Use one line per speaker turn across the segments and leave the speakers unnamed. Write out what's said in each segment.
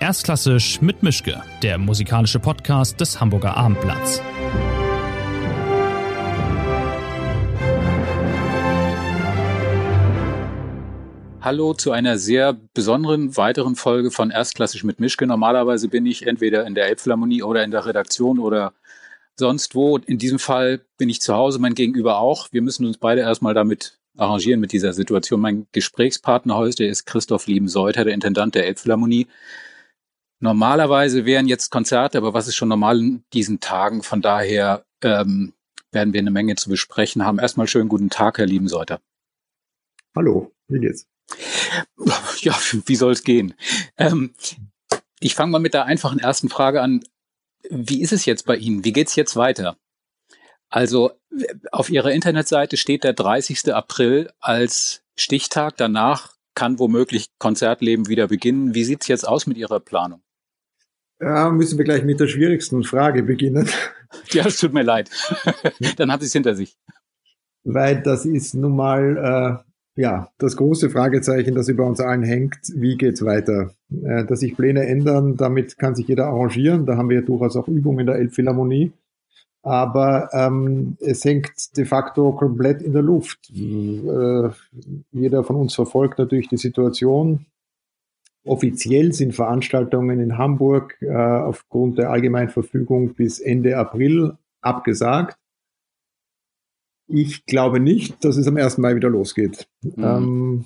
Erstklassisch mit Mischke, der musikalische Podcast des Hamburger Abendblatts.
Hallo zu einer sehr besonderen weiteren Folge von Erstklassisch mit Mischke. Normalerweise bin ich entweder in der Elbphilharmonie oder in der Redaktion oder sonst wo. In diesem Fall bin ich zu Hause, mein Gegenüber auch. Wir müssen uns beide erstmal damit arrangieren mit dieser Situation. Mein Gesprächspartner heute ist Christoph Lieben-Seuter, der Intendant der Elbphilharmonie. Normalerweise wären jetzt Konzerte, aber was ist schon normal in diesen Tagen? Von daher ähm, werden wir eine Menge zu besprechen haben. Erstmal schönen guten Tag, Herr Liebenseuter.
Hallo, wie geht's?
Ja, wie soll es gehen? Ähm, ich fange mal mit der einfachen ersten Frage an. Wie ist es jetzt bei Ihnen? Wie geht's jetzt weiter? Also auf Ihrer Internetseite steht der 30. April als Stichtag. Danach kann womöglich Konzertleben wieder beginnen. Wie sieht's jetzt aus mit Ihrer Planung?
Ja, müssen wir gleich mit der schwierigsten Frage beginnen.
Ja, es tut mir leid. Dann hat es hinter sich.
Weil das ist nun mal äh, ja das große Fragezeichen, das über uns allen hängt. Wie geht's weiter? Äh, dass sich Pläne ändern, damit kann sich jeder arrangieren. Da haben wir ja durchaus auch Übungen in der Elbphilharmonie. Aber ähm, es hängt de facto komplett in der Luft. Äh, jeder von uns verfolgt natürlich die Situation Offiziell sind Veranstaltungen in Hamburg äh, aufgrund der Allgemeinverfügung bis Ende April abgesagt. Ich glaube nicht, dass es am 1. Mai wieder losgeht. Mhm. Ähm,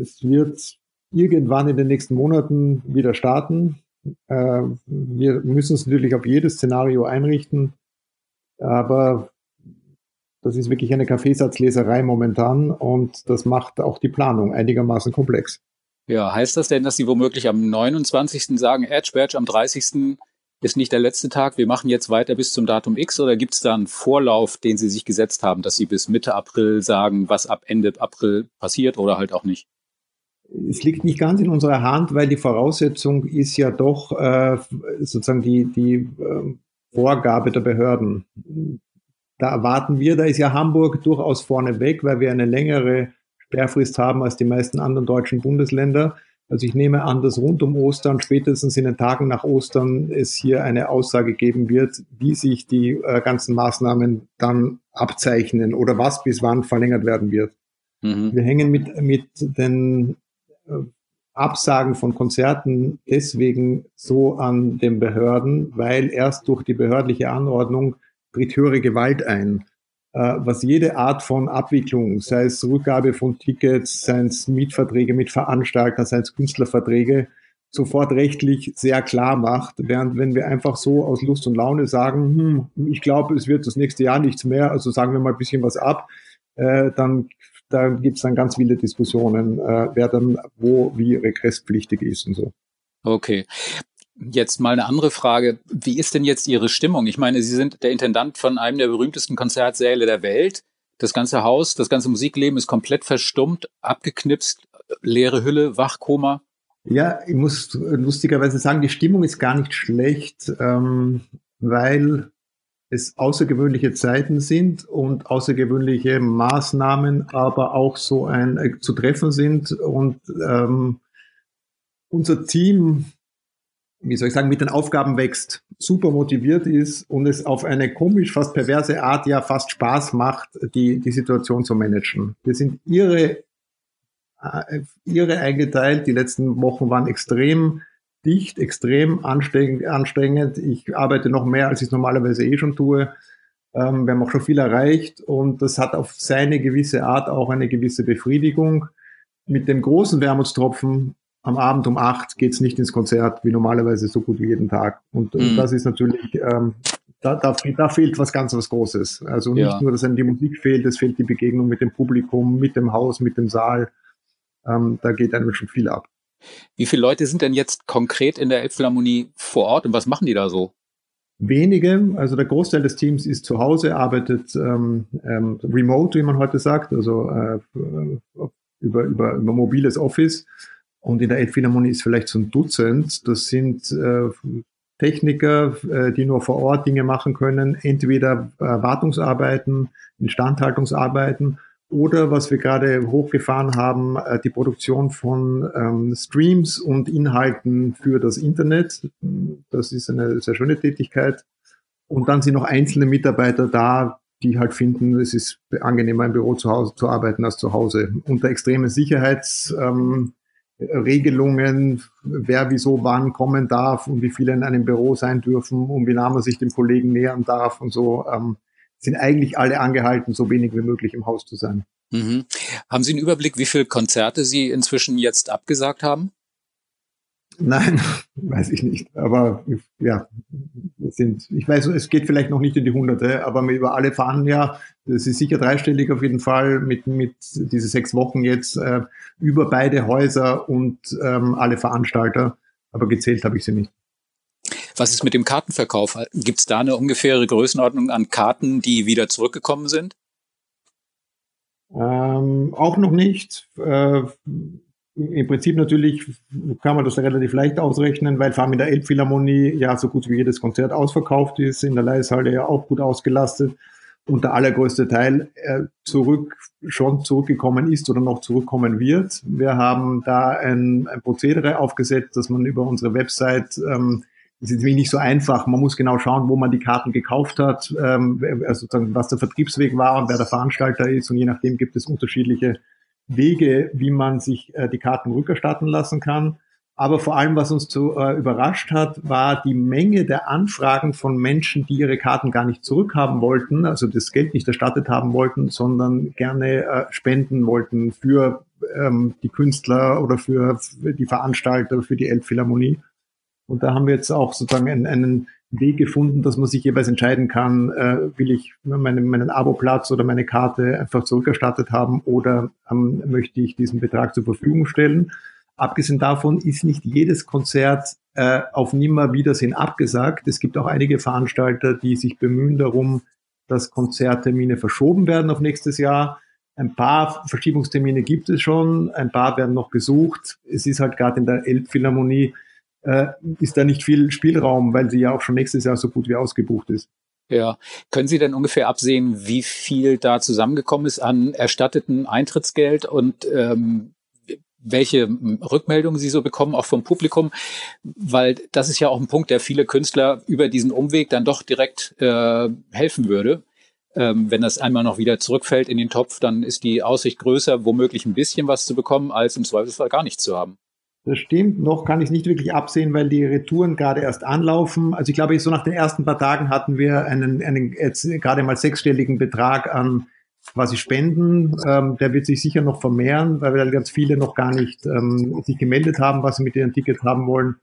es wird irgendwann in den nächsten Monaten wieder starten. Äh, wir müssen es natürlich auf jedes Szenario einrichten, aber das ist wirklich eine Kaffeesatzleserei momentan und das macht auch die Planung einigermaßen komplex.
Ja, heißt das denn, dass Sie womöglich am 29. sagen, Edge Badge am 30. ist nicht der letzte Tag, wir machen jetzt weiter bis zum Datum X oder gibt es da einen Vorlauf, den Sie sich gesetzt haben, dass Sie bis Mitte April sagen, was ab Ende April passiert oder halt auch nicht?
Es liegt nicht ganz in unserer Hand, weil die Voraussetzung ist ja doch äh, sozusagen die, die äh, Vorgabe der Behörden. Da erwarten wir, da ist ja Hamburg durchaus vorne weg, weil wir eine längere Sperrfrist haben als die meisten anderen deutschen Bundesländer. Also ich nehme an, dass rund um Ostern, spätestens in den Tagen nach Ostern, es hier eine Aussage geben wird, wie sich die äh, ganzen Maßnahmen dann abzeichnen oder was bis wann verlängert werden wird. Mhm. Wir hängen mit, mit den äh, Absagen von Konzerten deswegen so an den Behörden, weil erst durch die behördliche Anordnung tritt höhere Gewalt ein. Äh, was jede Art von Abwicklung, sei es Rückgabe von Tickets, seien es Mietverträge mit Veranstaltern, seien es Künstlerverträge, sofort rechtlich sehr klar macht. Während wenn wir einfach so aus Lust und Laune sagen, hm, ich glaube, es wird das nächste Jahr nichts mehr, also sagen wir mal ein bisschen was ab, äh, dann da gibt's dann ganz viele Diskussionen, äh, wer dann wo wie regresspflichtig ist und so.
Okay. Jetzt mal eine andere Frage. Wie ist denn jetzt Ihre Stimmung? Ich meine, Sie sind der Intendant von einem der berühmtesten Konzertsäle der Welt. Das ganze Haus, das ganze Musikleben ist komplett verstummt, abgeknipst, leere Hülle, Wachkoma.
Ja, ich muss lustigerweise sagen, die Stimmung ist gar nicht schlecht, ähm, weil es außergewöhnliche Zeiten sind und außergewöhnliche Maßnahmen aber auch so ein äh, zu treffen sind und ähm, unser Team wie soll ich sagen, mit den Aufgaben wächst, super motiviert ist und es auf eine komisch, fast perverse Art ja fast Spaß macht, die, die Situation zu managen. Wir sind ihre, äh, ihre eingeteilt. Die letzten Wochen waren extrem dicht, extrem anstrengend. Ich arbeite noch mehr, als ich normalerweise eh schon tue. Ähm, wir haben auch schon viel erreicht und das hat auf seine gewisse Art auch eine gewisse Befriedigung. Mit dem großen Wermutstropfen am Abend um acht geht's nicht ins Konzert, wie normalerweise so gut wie jeden Tag. Und, mhm. und das ist natürlich, ähm, da, da, da fehlt was ganz was Großes. Also nicht ja. nur, dass einem die Musik fehlt, es fehlt die Begegnung mit dem Publikum, mit dem Haus, mit dem Saal. Ähm, da geht einem schon viel ab.
Wie viele Leute sind denn jetzt konkret in der Elbphilharmonie vor Ort und was machen die da so?
Wenige, also der Großteil des Teams ist zu Hause, arbeitet ähm, ähm, remote, wie man heute sagt, also äh, über, über, über mobiles Office. Und in der Elbphilharmonie ist vielleicht so ein Dutzend. Das sind äh, Techniker, äh, die nur vor Ort Dinge machen können, entweder äh, Wartungsarbeiten, Instandhaltungsarbeiten Oder was wir gerade hochgefahren haben, äh, die Produktion von ähm, Streams und Inhalten für das Internet. Das ist eine sehr schöne Tätigkeit. Und dann sind noch einzelne Mitarbeiter da, die halt finden, es ist angenehmer im Büro zu Hause zu arbeiten als zu Hause. Unter extremen Sicherheitsregelungen, ähm, wer wieso wann kommen darf und wie viele in einem Büro sein dürfen und wie nah man sich dem Kollegen nähern darf und so. Ähm, sind eigentlich alle angehalten, so wenig wie möglich im Haus zu sein.
Mhm. Haben Sie einen Überblick, wie viele Konzerte Sie inzwischen jetzt abgesagt haben?
Nein, weiß ich nicht. Aber ja, sind, ich weiß, es geht vielleicht noch nicht in die Hunderte, aber über alle fahren ja, das ist sicher dreistellig auf jeden Fall mit, mit diese sechs Wochen jetzt äh, über beide Häuser und ähm, alle Veranstalter. Aber gezählt habe ich sie nicht.
Was ist mit dem Kartenverkauf? Gibt es da eine ungefähre Größenordnung an Karten, die wieder zurückgekommen sind?
Ähm, auch noch nicht. Äh, Im Prinzip natürlich kann man das relativ leicht ausrechnen, weil vor allem in der Elbphilharmonie ja so gut wie jedes Konzert ausverkauft ist, in der Leishalle ja auch gut ausgelastet und der allergrößte Teil äh, zurück schon zurückgekommen ist oder noch zurückkommen wird. Wir haben da ein, ein Prozedere aufgesetzt, dass man über unsere Website ähm, das ist nicht so einfach. Man muss genau schauen, wo man die Karten gekauft hat, ähm, also was der Vertriebsweg war und wer der Veranstalter ist. Und je nachdem gibt es unterschiedliche Wege, wie man sich äh, die Karten rückerstatten lassen kann. Aber vor allem, was uns zu, äh, überrascht hat, war die Menge der Anfragen von Menschen, die ihre Karten gar nicht zurückhaben wollten, also das Geld nicht erstattet haben wollten, sondern gerne äh, spenden wollten für ähm, die Künstler oder für, für die Veranstalter, für die Elbphilharmonie. Und da haben wir jetzt auch sozusagen einen, einen Weg gefunden, dass man sich jeweils entscheiden kann, äh, will ich meinen, meinen Abo-Platz oder meine Karte einfach zurückerstattet haben oder ähm, möchte ich diesen Betrag zur Verfügung stellen. Abgesehen davon ist nicht jedes Konzert äh, auf Nimmerwiedersehen abgesagt. Es gibt auch einige Veranstalter, die sich bemühen darum, dass Konzerttermine verschoben werden auf nächstes Jahr. Ein paar Verschiebungstermine gibt es schon, ein paar werden noch gesucht. Es ist halt gerade in der Elbphilharmonie äh, ist da nicht viel Spielraum, weil sie ja auch schon nächstes Jahr so gut wie ausgebucht ist.
Ja, können Sie denn ungefähr absehen, wie viel da zusammengekommen ist an erstatteten Eintrittsgeld und ähm, welche Rückmeldungen Sie so bekommen, auch vom Publikum, weil das ist ja auch ein Punkt, der viele Künstler über diesen Umweg dann doch direkt äh, helfen würde. Ähm, wenn das einmal noch wieder zurückfällt in den Topf, dann ist die Aussicht größer, womöglich ein bisschen was zu bekommen, als im Zweifelsfall gar nichts zu haben.
Das stimmt, noch kann ich nicht wirklich absehen, weil die Retouren gerade erst anlaufen. Also ich glaube, so nach den ersten paar Tagen hatten wir einen, einen jetzt gerade mal sechsstelligen Betrag an quasi Spenden. Ähm, der wird sich sicher noch vermehren, weil wir ganz viele noch gar nicht ähm, sich gemeldet haben, was sie mit ihrem Ticket haben wollen.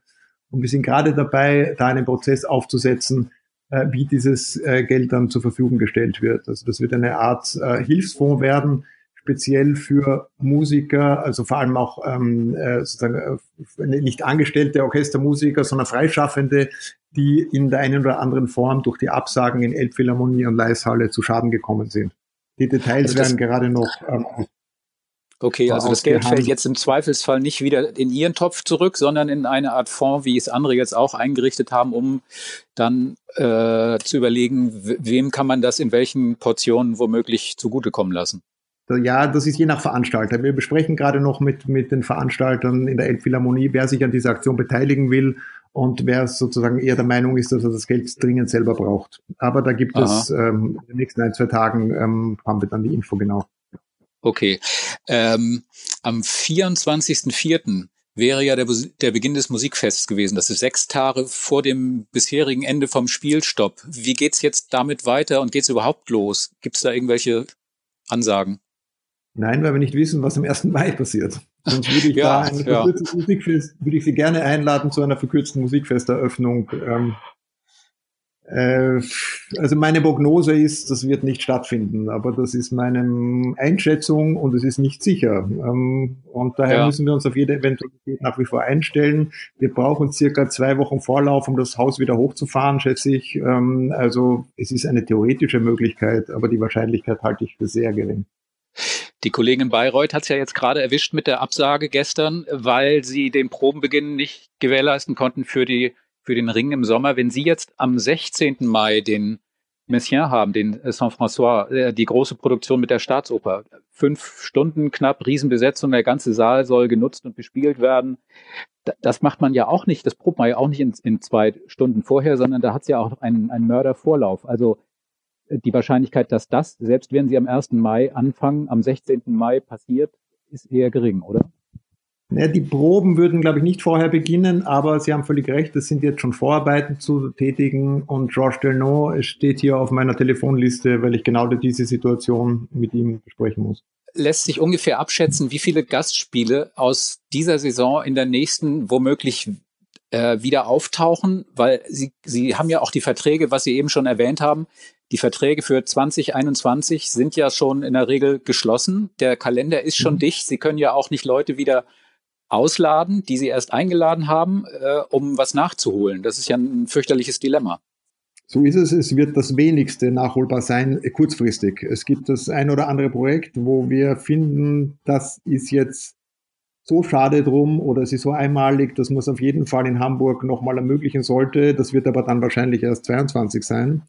Und wir sind gerade dabei, da einen Prozess aufzusetzen, äh, wie dieses äh, Geld dann zur Verfügung gestellt wird. Also das wird eine Art äh, Hilfsfonds werden, speziell für Musiker, also vor allem auch ähm, äh, sozusagen äh, nicht angestellte Orchestermusiker, sondern Freischaffende, die in der einen oder anderen Form durch die Absagen in Elbphilharmonie und Leishalle zu Schaden gekommen sind. Die Details also werden gerade noch ähm,
Okay, also das Geld fällt jetzt im Zweifelsfall nicht wieder in Ihren Topf zurück, sondern in eine Art Fonds, wie es andere jetzt auch eingerichtet haben, um dann äh, zu überlegen, wem kann man das in welchen Portionen womöglich zugutekommen lassen.
Ja, das ist je nach Veranstalter. Wir besprechen gerade noch mit, mit den Veranstaltern in der Elbphilharmonie, wer sich an dieser Aktion beteiligen will und wer sozusagen eher der Meinung ist, dass er das Geld dringend selber braucht. Aber da gibt Aha. es ähm, in den nächsten ein, zwei Tagen ähm, haben wir dann die Info genau.
Okay. Ähm, am 24.04. wäre ja der, der Beginn des Musikfests gewesen. Das ist sechs Tage vor dem bisherigen Ende vom Spielstopp. Wie geht's jetzt damit weiter und geht's überhaupt los? Gibt's da irgendwelche Ansagen?
Nein, weil wir nicht wissen, was am 1. Mai passiert. Sonst würde ich ja, da ein ja. Musikfest, würde ich Sie gerne einladen zu einer verkürzten Musikfesteröffnung. Ähm, äh, also meine Prognose ist, das wird nicht stattfinden, aber das ist meine Einschätzung und es ist nicht sicher. Ähm, und daher ja. müssen wir uns auf jede Eventualität nach wie vor einstellen. Wir brauchen circa zwei Wochen Vorlauf, um das Haus wieder hochzufahren, schätze ich. Ähm, also es ist eine theoretische Möglichkeit, aber die Wahrscheinlichkeit halte ich für sehr gering.
Die Kollegin Bayreuth hat es ja jetzt gerade erwischt mit der Absage gestern, weil sie den Probenbeginn nicht gewährleisten konnten für, die, für den Ring im Sommer. Wenn Sie jetzt am 16. Mai den Messiaen haben, den Saint-François, äh, die große Produktion mit der Staatsoper. Fünf Stunden knapp, Riesenbesetzung, der ganze Saal soll genutzt und bespielt werden. Das macht man ja auch nicht, das probt man ja auch nicht in, in zwei Stunden vorher, sondern da hat es ja auch einen, einen Mördervorlauf. Also die Wahrscheinlichkeit, dass das, selbst wenn sie am 1. Mai anfangen, am 16. Mai passiert, ist eher gering, oder?
Ja, die Proben würden, glaube ich, nicht vorher beginnen, aber Sie haben völlig recht, es sind jetzt schon Vorarbeiten zu tätigen und Georges Delnon steht hier auf meiner Telefonliste, weil ich genau diese Situation mit ihm besprechen muss.
Lässt sich ungefähr abschätzen, wie viele Gastspiele aus dieser Saison in der nächsten womöglich äh, wieder auftauchen, weil Sie, Sie haben ja auch die Verträge, was Sie eben schon erwähnt haben, die Verträge für 2021 sind ja schon in der Regel geschlossen. Der Kalender ist schon mhm. dicht. Sie können ja auch nicht Leute wieder ausladen, die sie erst eingeladen haben, äh, um was nachzuholen. Das ist ja ein fürchterliches Dilemma.
So ist es. Es wird das wenigste nachholbar sein, äh, kurzfristig. Es gibt das ein oder andere Projekt, wo wir finden, das ist jetzt so schade drum oder es ist so einmalig, dass man es auf jeden Fall in Hamburg nochmal ermöglichen sollte. Das wird aber dann wahrscheinlich erst 22 sein.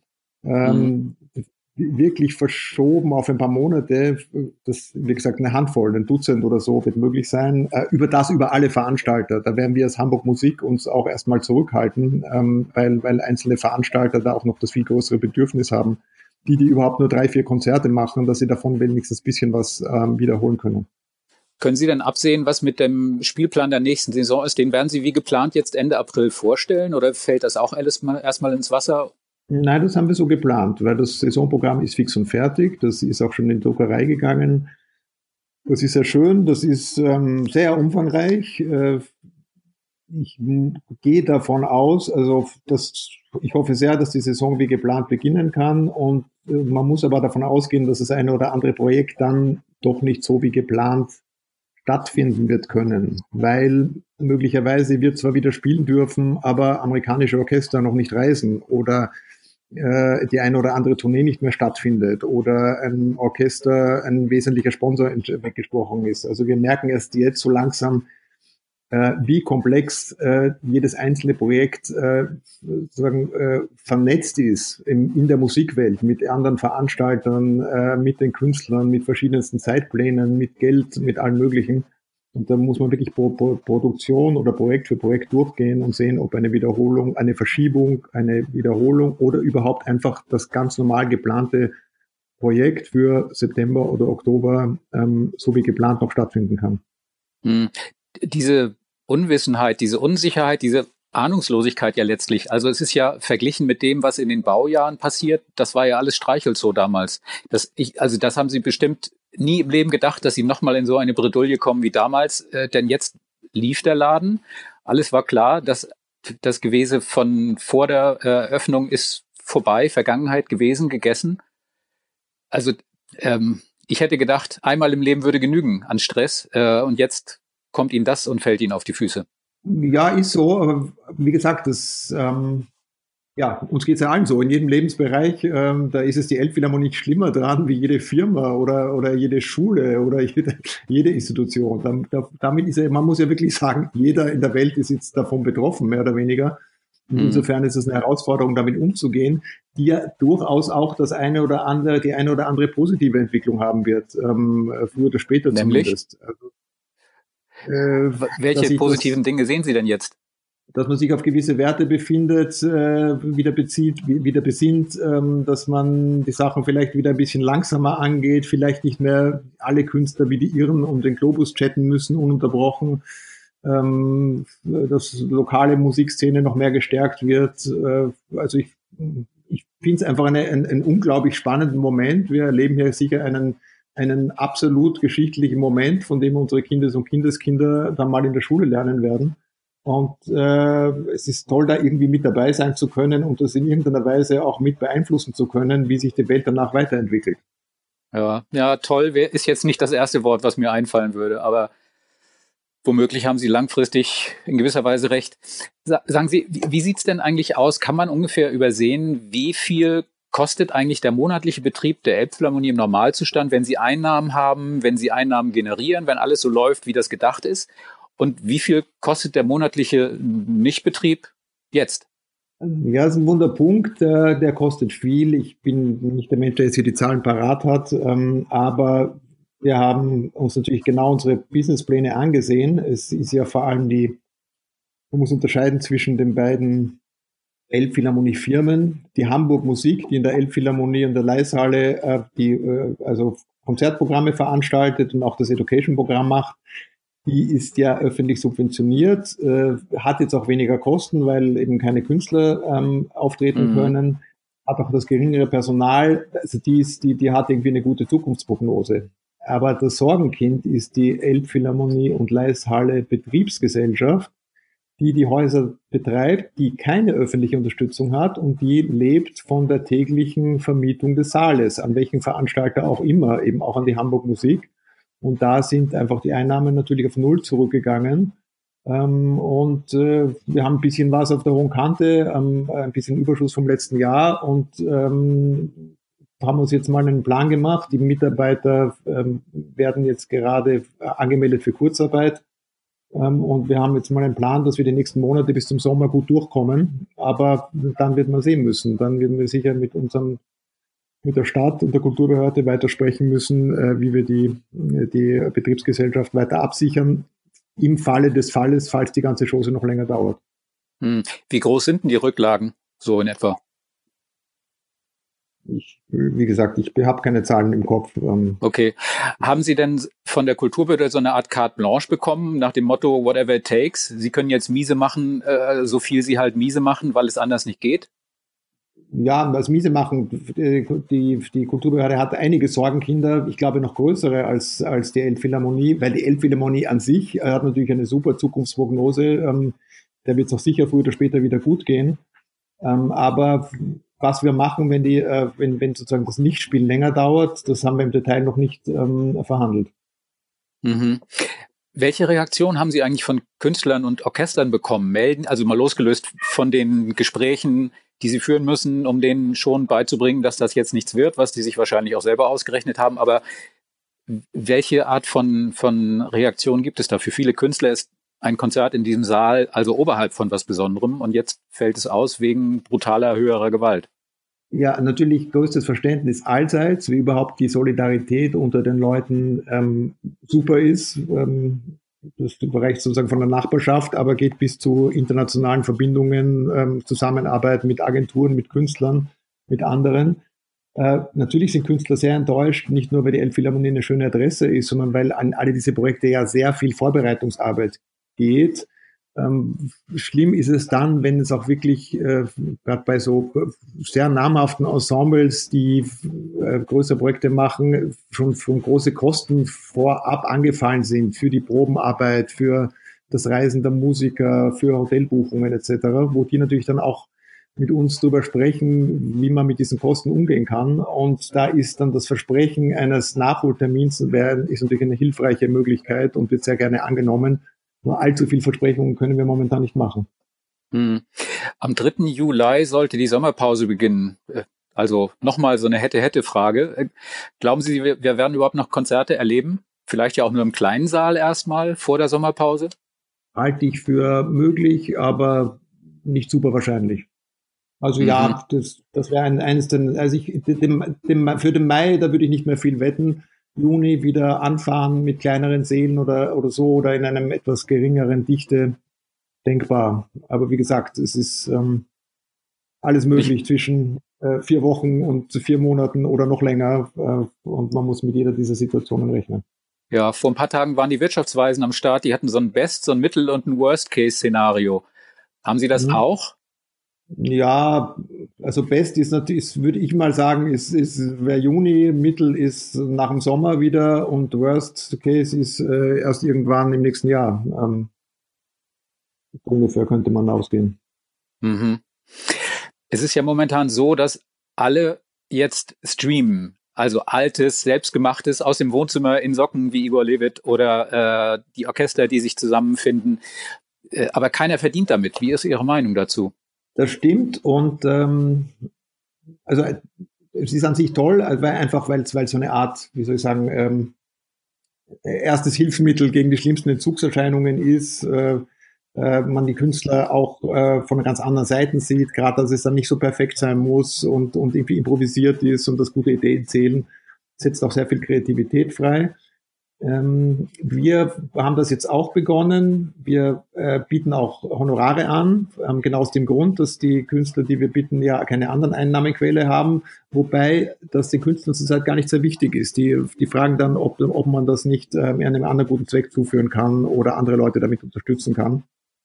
Ähm, mhm wirklich verschoben auf ein paar Monate, das, wie gesagt, eine Handvoll, ein Dutzend oder so wird möglich sein, äh, über das über alle Veranstalter. Da werden wir als Hamburg Musik uns auch erstmal zurückhalten, ähm, weil, weil einzelne Veranstalter da auch noch das viel größere Bedürfnis haben, die, die überhaupt nur drei, vier Konzerte machen, dass sie davon wenigstens ein bisschen was ähm, wiederholen können.
Können Sie dann absehen, was mit dem Spielplan der nächsten Saison ist? Den werden Sie wie geplant jetzt Ende April vorstellen oder fällt das auch alles mal, erstmal ins Wasser
Nein, das haben wir so geplant, weil das Saisonprogramm ist fix und fertig. Das ist auch schon in die Druckerei gegangen. Das ist sehr schön, das ist ähm, sehr umfangreich. Äh, ich gehe davon aus, also dass, ich hoffe sehr, dass die Saison wie geplant beginnen kann und äh, man muss aber davon ausgehen, dass das eine oder andere Projekt dann doch nicht so wie geplant stattfinden wird können, weil möglicherweise wir zwar wieder spielen dürfen, aber amerikanische Orchester noch nicht reisen oder die eine oder andere Tournee nicht mehr stattfindet oder ein Orchester ein wesentlicher Sponsor weggesprochen ist. Also wir merken erst jetzt so langsam, äh, wie komplex äh, jedes einzelne Projekt äh, sozusagen äh, vernetzt ist in, der Musikwelt mit anderen Veranstaltern, äh, mit den Künstlern, mit verschiedensten Zeitplänen, mit Geld, mit allen möglichen. Und da muss man wirklich pro, pro Produktion oder Projekt für Projekt durchgehen und sehen, ob eine Wiederholung, eine Verschiebung, eine Wiederholung oder überhaupt einfach das ganz normal geplante Projekt für September oder Oktober ähm, so wie geplant noch stattfinden kann.
Hm. Diese Unwissenheit, diese Unsicherheit, diese Ahnungslosigkeit ja letztlich. Also es ist ja verglichen mit dem, was in den Baujahren passiert, das war ja alles Streichelt so damals. Das ich, also das haben Sie bestimmt nie im Leben gedacht, dass sie nochmal in so eine Bredouille kommen wie damals, äh, denn jetzt lief der Laden. Alles war klar, dass das Gewese von vor der Eröffnung ist vorbei, Vergangenheit gewesen, gegessen. Also ähm, ich hätte gedacht, einmal im Leben würde genügen an Stress äh, und jetzt kommt ihnen das und fällt ihnen auf die Füße.
Ja, ist so, aber wie gesagt, das ähm, ja, uns geht es ja allen so. In jedem Lebensbereich, ähm, da ist es die Elbphilharmonie schlimmer dran wie jede Firma oder, oder jede Schule oder jede, jede Institution. Da, da, damit ist ja, man muss ja wirklich sagen, jeder in der Welt ist jetzt davon betroffen, mehr oder weniger. Und mhm. insofern ist es eine Herausforderung, damit umzugehen, die ja durchaus auch das eine oder andere, die eine oder andere positive Entwicklung haben wird, ähm, früher oder später
Nämlich? zumindest. Also, äh, Welche positiven das, Dinge sehen Sie denn jetzt?
Dass man sich auf gewisse Werte befindet, äh, wieder bezieht, wieder besinnt, ähm, dass man die Sachen vielleicht wieder ein bisschen langsamer angeht, vielleicht nicht mehr alle Künstler wie die Irren um den Globus chatten müssen, ununterbrochen, ähm, dass lokale Musikszene noch mehr gestärkt wird. Äh, also ich, ich finde es einfach eine, ein, einen unglaublich spannenden Moment. Wir erleben hier sicher einen einen absolut geschichtlichen Moment, von dem unsere Kindes- und Kindeskinder dann mal in der Schule lernen werden. Und äh, es ist toll, da irgendwie mit dabei sein zu können und das in irgendeiner Weise auch mit beeinflussen zu können, wie sich die Welt danach weiterentwickelt.
Ja, ja, toll ist jetzt nicht das erste Wort, was mir einfallen würde, aber womöglich haben Sie langfristig in gewisser Weise recht. Sagen Sie, wie sieht's denn eigentlich aus? Kann man ungefähr übersehen, wie viel kostet eigentlich der monatliche Betrieb der Elbphilharmonie im Normalzustand, wenn Sie Einnahmen haben, wenn Sie Einnahmen generieren, wenn alles so läuft, wie das gedacht ist? Und wie viel kostet der monatliche Nichtbetrieb jetzt?
Ja, das ist ein Wunderpunkt, der, der kostet viel. Ich bin nicht der Mensch, der jetzt hier die Zahlen parat hat, ähm, aber wir haben uns natürlich genau unsere Businesspläne angesehen. Es ist ja vor allem die, man muss unterscheiden zwischen den beiden Elbphilharmonie-Firmen, die Hamburg Musik, die in der Elbphilharmonie und der Leishalle äh, die äh, also Konzertprogramme veranstaltet und auch das Education-Programm macht. Die ist ja öffentlich subventioniert, äh, hat jetzt auch weniger Kosten, weil eben keine Künstler ähm, auftreten mhm. können, hat auch das geringere Personal. Also die, ist, die, die hat irgendwie eine gute Zukunftsprognose. Aber das Sorgenkind ist die Elbphilharmonie und Leishalle Betriebsgesellschaft, die die Häuser betreibt, die keine öffentliche Unterstützung hat und die lebt von der täglichen Vermietung des Saales, an welchen Veranstalter auch immer, eben auch an die Hamburg Musik. Und da sind einfach die Einnahmen natürlich auf Null zurückgegangen. Ähm, und äh, wir haben ein bisschen was auf der hohen Kante, ähm, ein bisschen Überschuss vom letzten Jahr und ähm, haben uns jetzt mal einen Plan gemacht. Die Mitarbeiter werden jetzt gerade angemeldet für Kurzarbeit. Und wir haben jetzt mal einen Plan, dass wir die nächsten Monate bis zum Sommer gut durchkommen. Aber dann wird man sehen müssen. Dann werden wir sicher mit unserem mit der Stadt und der Kulturbehörde weiter sprechen müssen, äh, wie wir die, die Betriebsgesellschaft weiter absichern, im Falle des Falles, falls die ganze Chose noch länger dauert.
Hm. Wie groß sind denn die Rücklagen so in etwa?
Ich, wie gesagt, ich habe keine Zahlen im Kopf.
Ähm. Okay. Haben Sie denn von der Kulturbehörde so eine Art Carte Blanche bekommen, nach dem Motto, whatever it takes? Sie können jetzt miese machen, äh, so viel Sie halt miese machen, weil es anders nicht geht?
Ja, was miese machen, die, die Kulturbehörde hat einige Sorgenkinder, ich glaube noch größere als, als die Elbphilharmonie, weil die Elbphilharmonie an sich hat natürlich eine super Zukunftsprognose. Ähm, der wird es auch sicher früher oder später wieder gut gehen. Ähm, aber was wir machen, wenn die, äh, wenn, wenn sozusagen das Nichtspiel länger dauert, das haben wir im Detail noch nicht ähm, verhandelt.
Mhm. Welche Reaktion haben Sie eigentlich von Künstlern und Orchestern bekommen? Melden, also mal losgelöst von den Gesprächen, die Sie führen müssen, um denen schon beizubringen, dass das jetzt nichts wird, was die sich wahrscheinlich auch selber ausgerechnet haben. Aber welche Art von, von Reaktion gibt es da? Für viele Künstler ist ein Konzert in diesem Saal, also oberhalb von was Besonderem, und jetzt fällt es aus wegen brutaler höherer Gewalt.
Ja, natürlich größtes Verständnis allseits, wie überhaupt die Solidarität unter den Leuten ähm, super ist. Ähm, das reicht sozusagen von der Nachbarschaft, aber geht bis zu internationalen Verbindungen, ähm, Zusammenarbeit mit Agenturen, mit Künstlern, mit anderen. Äh, natürlich sind Künstler sehr enttäuscht, nicht nur weil die Elbphilharmonie eine schöne Adresse ist, sondern weil an alle diese Projekte ja sehr viel Vorbereitungsarbeit geht. Ähm, schlimm ist es dann, wenn es auch wirklich, äh, bei so sehr namhaften Ensembles, die äh, größere Projekte machen, schon, schon große Kosten vorab angefallen sind für die Probenarbeit, für das Reisen der Musiker, für Hotelbuchungen etc., wo die natürlich dann auch mit uns darüber sprechen, wie man mit diesen Kosten umgehen kann. Und da ist dann das Versprechen eines Nachholtermins ist natürlich eine hilfreiche Möglichkeit und wird sehr gerne angenommen, nur allzu viel Versprechungen können wir momentan nicht machen.
Hm. Am 3. Juli sollte die Sommerpause beginnen. Äh, also nochmal so eine hätte-hätte-Frage. Äh, glauben Sie, wir, wir werden überhaupt noch Konzerte erleben? Vielleicht ja auch nur im kleinen Saal erstmal vor der Sommerpause?
Halte ich für möglich, aber nicht super wahrscheinlich. Also mhm. ja, das, das wäre ein, eines der, also ich, dem, dem, für den Mai, da würde ich nicht mehr viel wetten. Juni wieder anfahren mit kleineren Seelen oder, oder so oder in einem etwas geringeren Dichte denkbar. Aber wie gesagt, es ist ähm, alles möglich ich zwischen äh, vier Wochen und vier Monaten oder noch länger äh, und man muss mit jeder dieser Situationen rechnen.
Ja, vor ein paar Tagen waren die Wirtschaftsweisen am Start, die hatten so ein Best, so ein Mittel- und ein Worst-Case-Szenario. Haben Sie das mhm. auch?
Ja, also Best ist natürlich, würde ich mal sagen, ist, ist wäre Juni, Mittel ist nach dem Sommer wieder und Worst Case ist äh, erst irgendwann im nächsten Jahr. Ähm, ungefähr könnte man ausgehen.
Mhm. Es ist ja momentan so, dass alle jetzt streamen. Also altes, selbstgemachtes aus dem Wohnzimmer in Socken wie Igor Levit oder äh, die Orchester, die sich zusammenfinden. Äh, aber keiner verdient damit. Wie ist Ihre Meinung dazu?
Das stimmt und ähm, also es ist an sich toll, weil einfach weil es so eine Art, wie soll ich sagen, ähm, erstes Hilfsmittel gegen die schlimmsten Entzugserscheinungen ist. Äh, äh, man die Künstler auch äh, von ganz anderen Seiten sieht, gerade dass es dann nicht so perfekt sein muss und, und irgendwie improvisiert ist und das gute Ideen zählen, setzt auch sehr viel Kreativität frei. Ähm, wir haben das jetzt auch begonnen. Wir äh, bieten auch Honorare an, ähm, genau aus dem Grund, dass die Künstler, die wir bieten, ja keine anderen Einnahmequelle haben, wobei das den Künstlern zurzeit gar nicht sehr wichtig ist. Die, die fragen dann, ob, ob man das nicht ähm, einem anderen guten Zweck zuführen kann oder andere Leute damit unterstützen kann.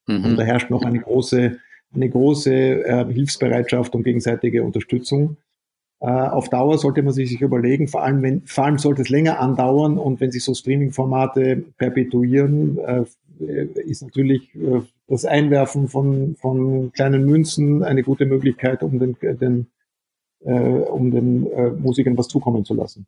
Mhm. Und da herrscht noch eine große, eine große äh, Hilfsbereitschaft und gegenseitige Unterstützung. Äh, auf Dauer sollte man sich überlegen, vor allem, wenn, vor allem sollte es länger andauern und wenn sich so Streaming-Formate perpetuieren, äh, ist natürlich äh, das Einwerfen von, von kleinen Münzen eine gute Möglichkeit, um den, den äh, um den Musikern was zukommen zu lassen.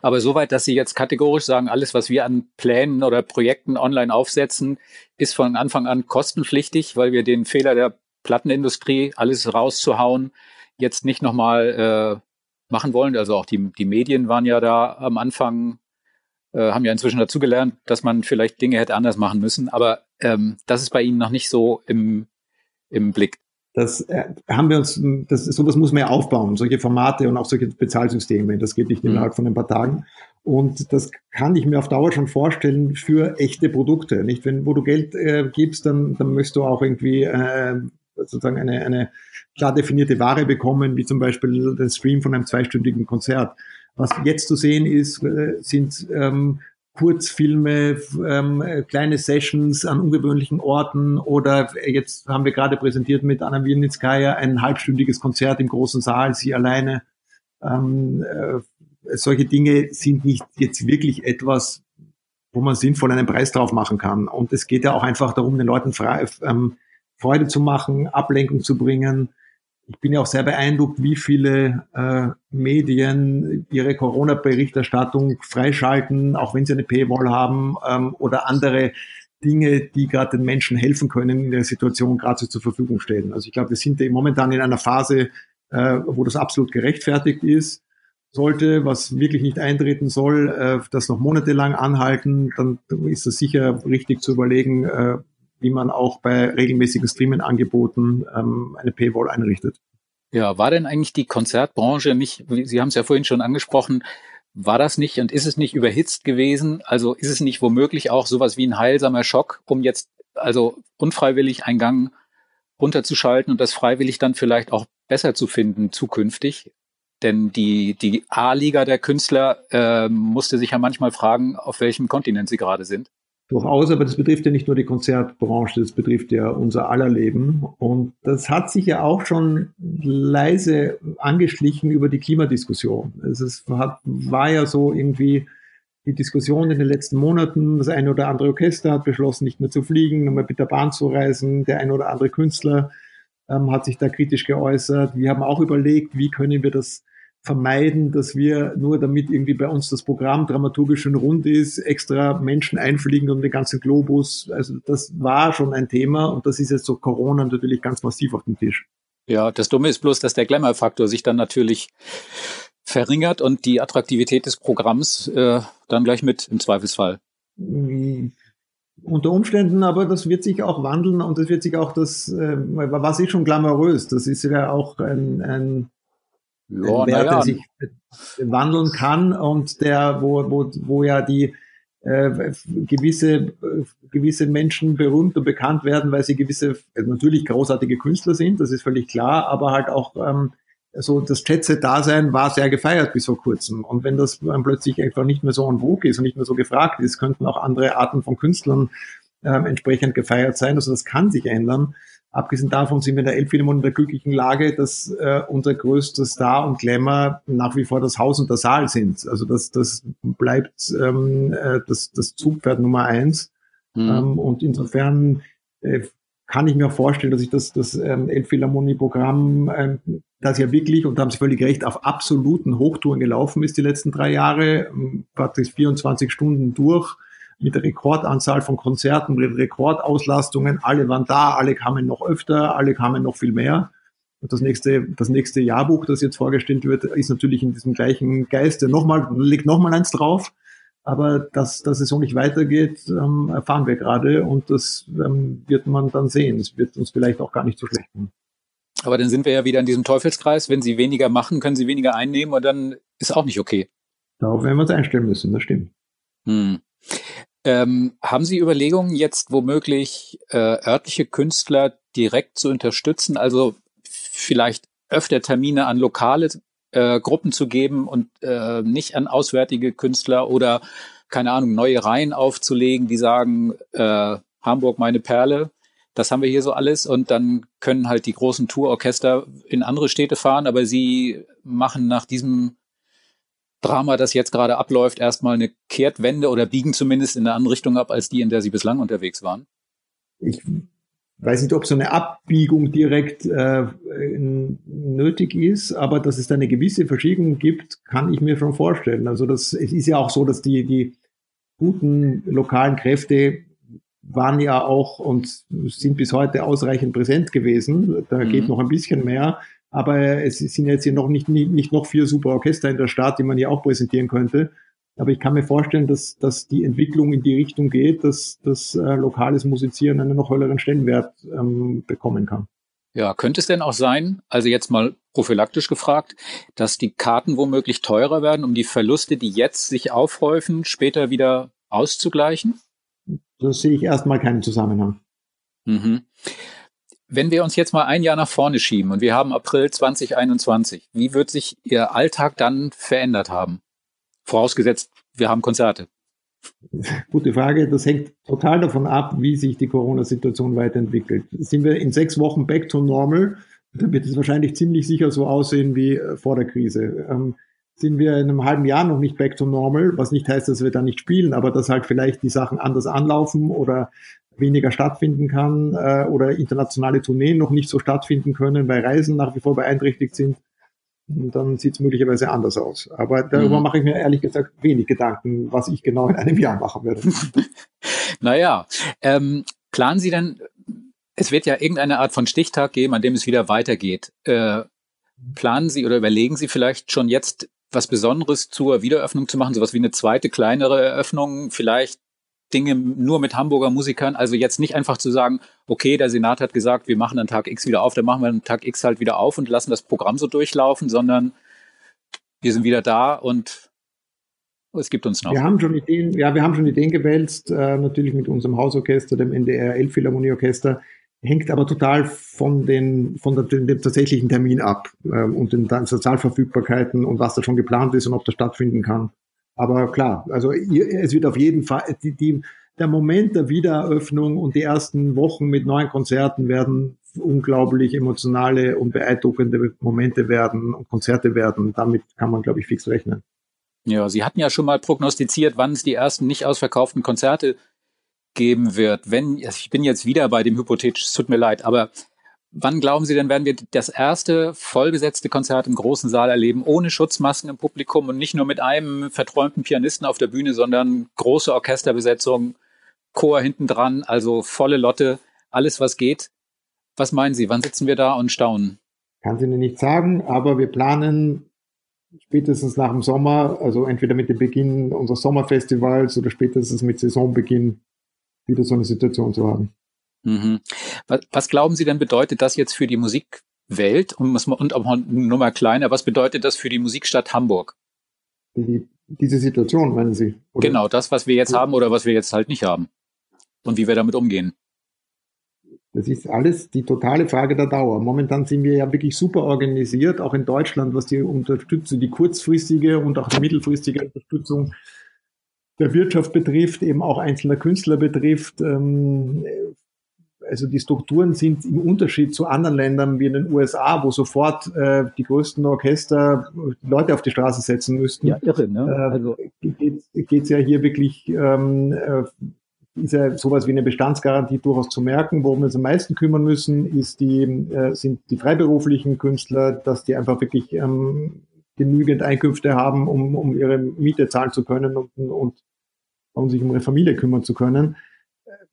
Aber soweit, dass Sie jetzt kategorisch sagen, alles, was wir an Plänen oder Projekten online aufsetzen, ist von Anfang an kostenpflichtig, weil wir den Fehler der Plattenindustrie, alles rauszuhauen, jetzt nicht nochmal äh, machen wollen. Also auch die, die Medien waren ja da am Anfang, äh, haben ja inzwischen dazugelernt, dass man vielleicht Dinge hätte anders machen müssen. Aber ähm, das ist bei Ihnen noch nicht so im, im Blick.
Das äh, haben wir uns, das, sowas muss man ja aufbauen, solche Formate und auch solche Bezahlsysteme. Das geht nicht mhm. innerhalb von ein paar Tagen. Und das kann ich mir auf Dauer schon vorstellen für echte Produkte. Nicht, wenn wo du Geld äh, gibst, dann, dann möchtest du auch irgendwie äh, sozusagen eine, eine klar definierte Ware bekommen, wie zum Beispiel den Stream von einem zweistündigen Konzert. Was jetzt zu sehen ist, äh, sind ähm, Kurzfilme, ähm, kleine Sessions an ungewöhnlichen Orten oder jetzt haben wir gerade präsentiert mit Anna Wirnitskaya ein halbstündiges Konzert im großen Saal, sie alleine. Ähm, äh, solche Dinge sind nicht jetzt wirklich etwas, wo man sinnvoll einen Preis drauf machen kann. Und es geht ja auch einfach darum, den Leuten frei, ähm, Freude zu machen, Ablenkung zu bringen, ich bin ja auch sehr beeindruckt, wie viele äh, Medien ihre Corona-Berichterstattung freischalten, auch wenn sie eine Paywall haben ähm, oder andere Dinge, die gerade den Menschen helfen können, in der Situation gerade zur Verfügung stellen. Also ich glaube, wir sind momentan in einer Phase, äh, wo das absolut gerechtfertigt ist. Sollte, was wirklich nicht eintreten soll, äh, das noch monatelang anhalten, dann ist es sicher richtig zu überlegen, äh, wie man auch bei regelmäßigen Streaming-Angeboten ähm, eine Paywall einrichtet.
Ja, war denn eigentlich die Konzertbranche nicht, Sie haben es ja vorhin schon angesprochen, war das nicht und ist es nicht überhitzt gewesen? Also ist es nicht womöglich auch sowas wie ein heilsamer Schock, um jetzt also unfreiwillig einen Gang runterzuschalten und das freiwillig dann vielleicht auch besser zu finden zukünftig? Denn die, die A-Liga der Künstler äh, musste sich ja manchmal fragen, auf welchem Kontinent sie gerade sind.
Durchaus, aber das betrifft ja nicht nur die Konzertbranche, das betrifft ja unser aller Leben. Und das hat sich ja auch schon leise angeschlichen über die Klimadiskussion. Es hat, war ja so irgendwie die Diskussion in den letzten Monaten. Das eine oder andere Orchester hat beschlossen, nicht mehr zu fliegen, mehr mit der Bahn zu reisen. Der eine oder andere Künstler ähm, hat sich da kritisch geäußert. Wir haben auch überlegt, wie können wir das vermeiden, dass wir nur damit irgendwie bei uns das Programm dramaturgisch schon rund ist, extra Menschen einfliegen um den ganzen Globus. Also das war schon ein Thema und das ist jetzt so Corona natürlich ganz massiv auf dem Tisch.
Ja, das Dumme ist bloß, dass der Glamour-Faktor sich dann natürlich verringert und die Attraktivität des Programms äh, dann gleich mit im Zweifelsfall.
Unter Umständen, aber das wird sich auch wandeln und das wird sich auch das, äh, was ist schon glamourös, das ist ja auch ein, ein ja, Wert, ja. der sich wandeln kann und der, wo, wo, wo ja die äh, gewisse, gewisse Menschen berühmt und bekannt werden, weil sie gewisse, also natürlich großartige Künstler sind, das ist völlig klar, aber halt auch ähm, so das Jet-Set-Dasein war sehr gefeiert bis vor kurzem. Und wenn das dann plötzlich einfach nicht mehr so en vogue ist und nicht mehr so gefragt ist, könnten auch andere Arten von Künstlern ähm, entsprechend gefeiert sein. Also das kann sich ändern. Abgesehen davon sind wir in der Elbphilharmonie in der glücklichen Lage, dass äh, unser größter Star und Glamour nach wie vor das Haus und der Saal sind. Also das, das bleibt ähm, äh, das, das Zugpferd Nummer eins. Mhm. Ähm, und insofern äh, kann ich mir vorstellen, dass ich das, das ähm, Elbphilharmonie-Programm, ähm, das ja wirklich, und da haben Sie völlig recht, auf absoluten Hochtouren gelaufen ist die letzten drei Jahre, ähm, praktisch 24 Stunden durch, mit der Rekordanzahl von Konzerten, mit Rekordauslastungen. Alle waren da, alle kamen noch öfter, alle kamen noch viel mehr. Und das nächste, das nächste Jahrbuch, das jetzt vorgestellt wird, ist natürlich in diesem gleichen Geiste. Nochmal, legt nochmal eins drauf. Aber dass, dass es so nicht weitergeht, ähm, erfahren wir gerade und das ähm, wird man dann sehen. Es wird uns vielleicht auch gar nicht so schlecht tun.
Aber dann sind wir ja wieder in diesem Teufelskreis. Wenn Sie weniger machen, können Sie weniger einnehmen und dann ist auch nicht okay.
Darauf werden wir uns einstellen müssen, das stimmt. Hm.
Ähm, haben Sie Überlegungen, jetzt womöglich äh, örtliche Künstler direkt zu unterstützen? Also vielleicht öfter Termine an lokale äh, Gruppen zu geben und äh, nicht an auswärtige Künstler oder keine Ahnung, neue Reihen aufzulegen, die sagen, äh, Hamburg meine Perle, das haben wir hier so alles und dann können halt die großen Tourorchester in andere Städte fahren, aber sie machen nach diesem Drama, das jetzt gerade abläuft, erstmal eine Kehrtwende oder biegen zumindest in eine andere Richtung ab, als die, in der sie bislang unterwegs waren?
Ich weiß nicht, ob so eine Abbiegung direkt äh, nötig ist, aber dass es da eine gewisse Verschiebung gibt, kann ich mir schon vorstellen. Also das, es ist ja auch so, dass die, die guten lokalen Kräfte waren ja auch und sind bis heute ausreichend präsent gewesen. Da mhm. geht noch ein bisschen mehr. Aber es sind jetzt hier noch nicht, nicht, nicht noch vier super Orchester in der Stadt, die man hier auch präsentieren könnte. Aber ich kann mir vorstellen, dass, dass die Entwicklung in die Richtung geht, dass das äh, lokales Musizieren einen noch höheren Stellenwert ähm, bekommen kann.
Ja, könnte es denn auch sein, also jetzt mal prophylaktisch gefragt, dass die Karten womöglich teurer werden, um die Verluste, die jetzt sich aufhäufen, später wieder auszugleichen?
Das sehe ich erstmal keinen Zusammenhang.
Mhm. Wenn wir uns jetzt mal ein Jahr nach vorne schieben und wir haben April 2021, wie wird sich Ihr Alltag dann verändert haben? Vorausgesetzt, wir haben Konzerte.
Gute Frage. Das hängt total davon ab, wie sich die Corona-Situation weiterentwickelt. Sind wir in sechs Wochen back to normal, dann wird es wahrscheinlich ziemlich sicher so aussehen wie äh, vor der Krise. Ähm, sind wir in einem halben Jahr noch nicht back to normal, was nicht heißt, dass wir da nicht spielen, aber dass halt vielleicht die Sachen anders anlaufen oder weniger stattfinden kann äh, oder internationale Tourneen noch nicht so stattfinden können, weil Reisen nach wie vor beeinträchtigt sind, dann sieht es möglicherweise anders aus. Aber darüber mhm. mache ich mir ehrlich gesagt wenig Gedanken, was ich genau in einem Jahr machen werde.
naja, ähm, planen Sie denn, es wird ja irgendeine Art von Stichtag geben, an dem es wieder weitergeht. Äh, planen Sie oder überlegen Sie vielleicht schon jetzt was Besonderes zur Wiederöffnung zu machen, sowas wie eine zweite kleinere Eröffnung, vielleicht Dinge nur mit Hamburger Musikern, also jetzt nicht einfach zu sagen, okay, der Senat hat gesagt, wir machen an Tag X wieder auf, dann machen wir an Tag X halt wieder auf und lassen das Programm so durchlaufen, sondern wir sind wieder da und es gibt uns noch.
Wir haben schon Ideen, ja, wir haben schon Ideen gewälzt, äh, natürlich mit unserem Hausorchester, dem NDR Elbphilharmonieorchester, hängt aber total von den, von der, dem tatsächlichen Termin ab äh, und den Sozialverfügbarkeiten und was da schon geplant ist und ob das stattfinden kann. Aber klar, also es wird auf jeden Fall, die, die, der Moment der Wiedereröffnung und die ersten Wochen mit neuen Konzerten werden unglaublich emotionale und beeindruckende Momente werden und Konzerte werden. Damit kann man, glaube ich, fix rechnen.
Ja, Sie hatten ja schon mal prognostiziert, wann es die ersten nicht ausverkauften Konzerte geben wird. Wenn, ich bin jetzt wieder bei dem hypothetisch, es tut mir leid, aber Wann glauben Sie denn, werden wir das erste vollbesetzte Konzert im großen Saal erleben, ohne Schutzmasken im Publikum und nicht nur mit einem verträumten Pianisten auf der Bühne, sondern große Orchesterbesetzung, Chor hinten dran, also volle Lotte, alles was geht. Was meinen Sie, wann sitzen wir da und staunen?
Kann ich Ihnen nicht sagen, aber wir planen spätestens nach dem Sommer, also entweder mit dem Beginn unseres Sommerfestivals oder spätestens mit Saisonbeginn wieder so eine Situation zu haben.
Mhm. Was, was, glauben Sie denn bedeutet das jetzt für die Musikwelt und, und auch nur mal kleiner, was bedeutet das für die Musikstadt Hamburg?
Die, diese Situation, meinen Sie?
Oder? Genau, das, was wir jetzt haben oder was wir jetzt halt nicht haben. Und wie wir damit umgehen.
Das ist alles die totale Frage der Dauer. Momentan sind wir ja wirklich super organisiert, auch in Deutschland, was die Unterstützung, die kurzfristige und auch die mittelfristige Unterstützung der Wirtschaft betrifft, eben auch einzelner Künstler betrifft. Ähm, also die Strukturen sind im Unterschied zu anderen Ländern wie in den USA, wo sofort äh, die größten Orchester Leute auf die Straße setzen müssten.
Ja, irre, ne?
Äh, also geht es ja hier wirklich, ähm, äh, ist ja sowas wie eine Bestandsgarantie durchaus zu merken. Worum wir uns am meisten kümmern müssen, ist die, äh, sind die freiberuflichen Künstler, dass die einfach wirklich ähm, genügend Einkünfte haben, um, um ihre Miete zahlen zu können und, und um sich um ihre Familie kümmern zu können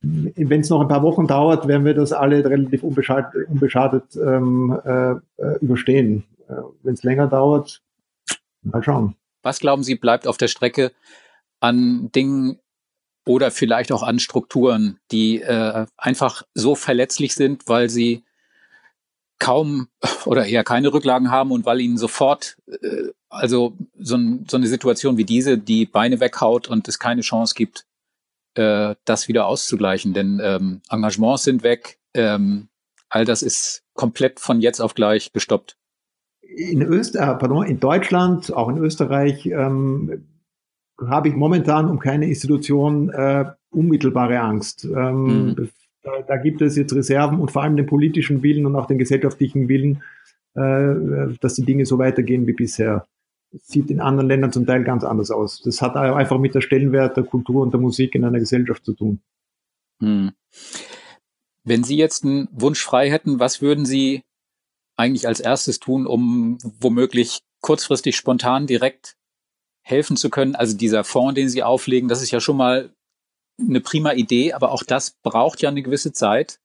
wenn es noch ein paar Wochen dauert, werden wir das alle relativ unbeschadet, unbeschadet ähm, äh, überstehen. Äh, wenn es länger dauert, mal schauen.
Was glauben Sie, bleibt auf der Strecke, an Dingen oder vielleicht auch an Strukturen, die äh, einfach so verletzlich sind, weil sie kaum oder eher keine Rücklagen haben und weil ihnen sofort, äh, also so, ein, so eine Situation wie diese, die Beine weghaut und es keine Chance gibt, äh, das wieder auszugleichen. Denn ähm, Engagements sind weg, ähm, all das ist komplett von jetzt auf gleich gestoppt.
In, Öst äh, pardon, in Deutschland, auch in Österreich, ähm, habe ich momentan um keine Institution äh, unmittelbare Angst. Ähm, mhm. da, da, gibt es jetzt Reserven und vor allem den politischen Willen und auch den gesellschaftlichen Willen, äh, dass die Dinge so weitergehen wie bisher. Sieht in anderen Ländern zum Teil ganz anders aus. Das hat einfach mit der Stellenwert der Kultur und der Musik in einer Gesellschaft zu tun. Mhm.
Wenn Sie jetzt einen Wunsch frei hätten, was würden Sie eigentlich als erstes tun, um womöglich kurzfristig spontan direkt helfen zu können. Also dieser Fonds, den Sie auflegen, das ist ja schon mal eine prima Idee, aber auch das braucht ja eine gewisse Zeit,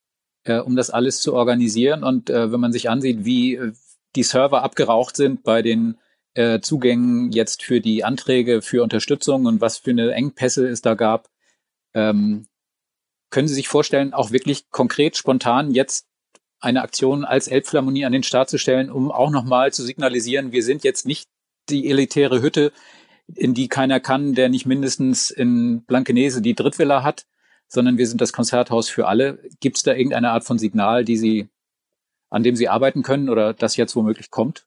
äh, um das alles zu organisieren. Und äh, wenn man sich ansieht, wie äh, die Server abgeraucht sind bei den äh, Zugängen jetzt für die Anträge für Unterstützung und was für eine Engpässe es da gab, ähm, können Sie sich vorstellen, auch wirklich konkret, spontan jetzt eine Aktion als Elbphilharmonie an den Start zu stellen, um auch nochmal zu signalisieren, wir sind jetzt nicht die elitäre Hütte, in die keiner kann, der nicht mindestens in Blankenese die Drittvilla hat, sondern wir sind das Konzerthaus für alle. Gibt es da irgendeine Art von Signal, die Sie, an dem Sie arbeiten können oder das jetzt womöglich kommt?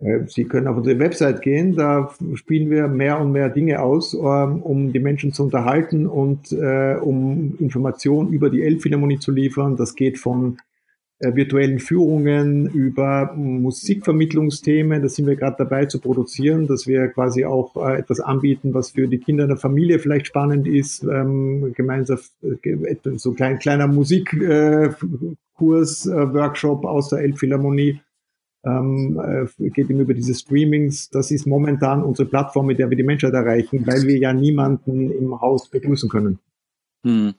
Äh, Sie können auf unsere Website gehen, da spielen wir mehr und mehr Dinge aus, ähm, um die Menschen zu unterhalten und äh, um Informationen über die Elbphilharmonie zu liefern. Das geht von äh, virtuellen Führungen, über Musikvermittlungsthemen. Das sind wir gerade dabei zu produzieren, dass wir quasi auch etwas anbieten, was für die Kinder in der Familie vielleicht spannend ist. Ähm, gemeinsam so klein kleiner Musikkurs, Workshop aus der Elbphilharmonie. Ähm, äh, geht ihm über diese Streamings. Das ist momentan unsere Plattform, mit der wir die Menschheit erreichen, weil wir ja niemanden im Haus begrüßen können. Hm.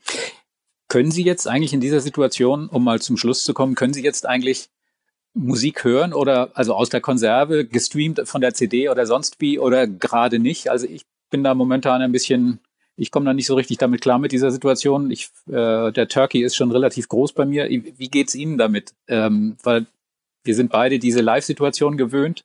Können Sie jetzt eigentlich in dieser Situation, um mal zum Schluss zu kommen, können Sie jetzt eigentlich Musik hören oder also aus der Konserve gestreamt von der CD oder sonst wie oder gerade nicht? Also ich bin da momentan ein bisschen, ich komme da nicht so richtig damit klar mit dieser Situation. Ich, äh, der Turkey ist schon relativ groß bei mir. Wie geht's Ihnen damit? Ähm, weil wir sind beide diese Live-Situation gewöhnt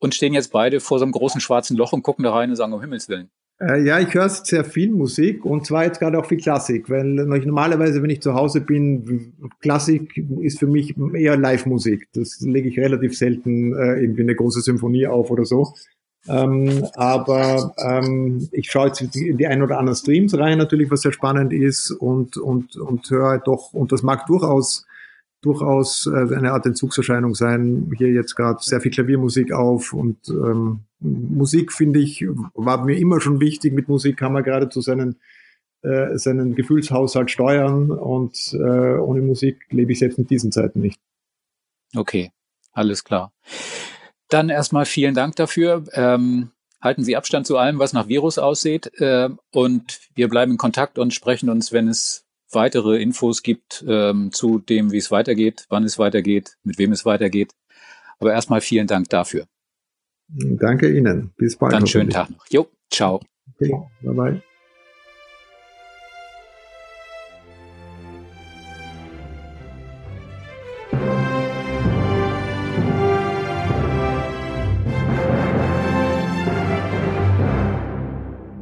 und stehen jetzt beide vor so einem großen schwarzen Loch und gucken da rein und sagen, um Himmels Willen.
Äh, ja, ich höre sehr viel Musik und zwar jetzt gerade auch viel Klassik, weil normalerweise, wenn ich zu Hause bin, Klassik ist für mich eher Live-Musik. Das lege ich relativ selten äh, irgendwie eine große Symphonie auf oder so. Ähm, aber ähm, ich schaue jetzt in die ein oder anderen Streams rein, natürlich, was sehr spannend ist und, und, und höre doch, und das mag durchaus durchaus äh, eine Art Entzugserscheinung sein. Hier jetzt gerade sehr viel Klaviermusik auf und ähm, Musik finde ich war mir immer schon wichtig. Mit Musik kann man gerade zu seinen äh, seinen Gefühlshaushalt steuern und äh, ohne Musik lebe ich selbst in diesen Zeiten nicht.
Okay, alles klar. Dann erstmal vielen Dank dafür. Ähm, halten Sie Abstand zu allem, was nach Virus aussieht. Äh, und wir bleiben in Kontakt und sprechen uns, wenn es weitere Infos gibt ähm, zu dem, wie es weitergeht, wann es weitergeht, mit wem es weitergeht. Aber erstmal vielen Dank dafür.
Danke Ihnen. Bis bald.
Dann schönen Tag noch. Jo, ciao.
Okay, bye bye.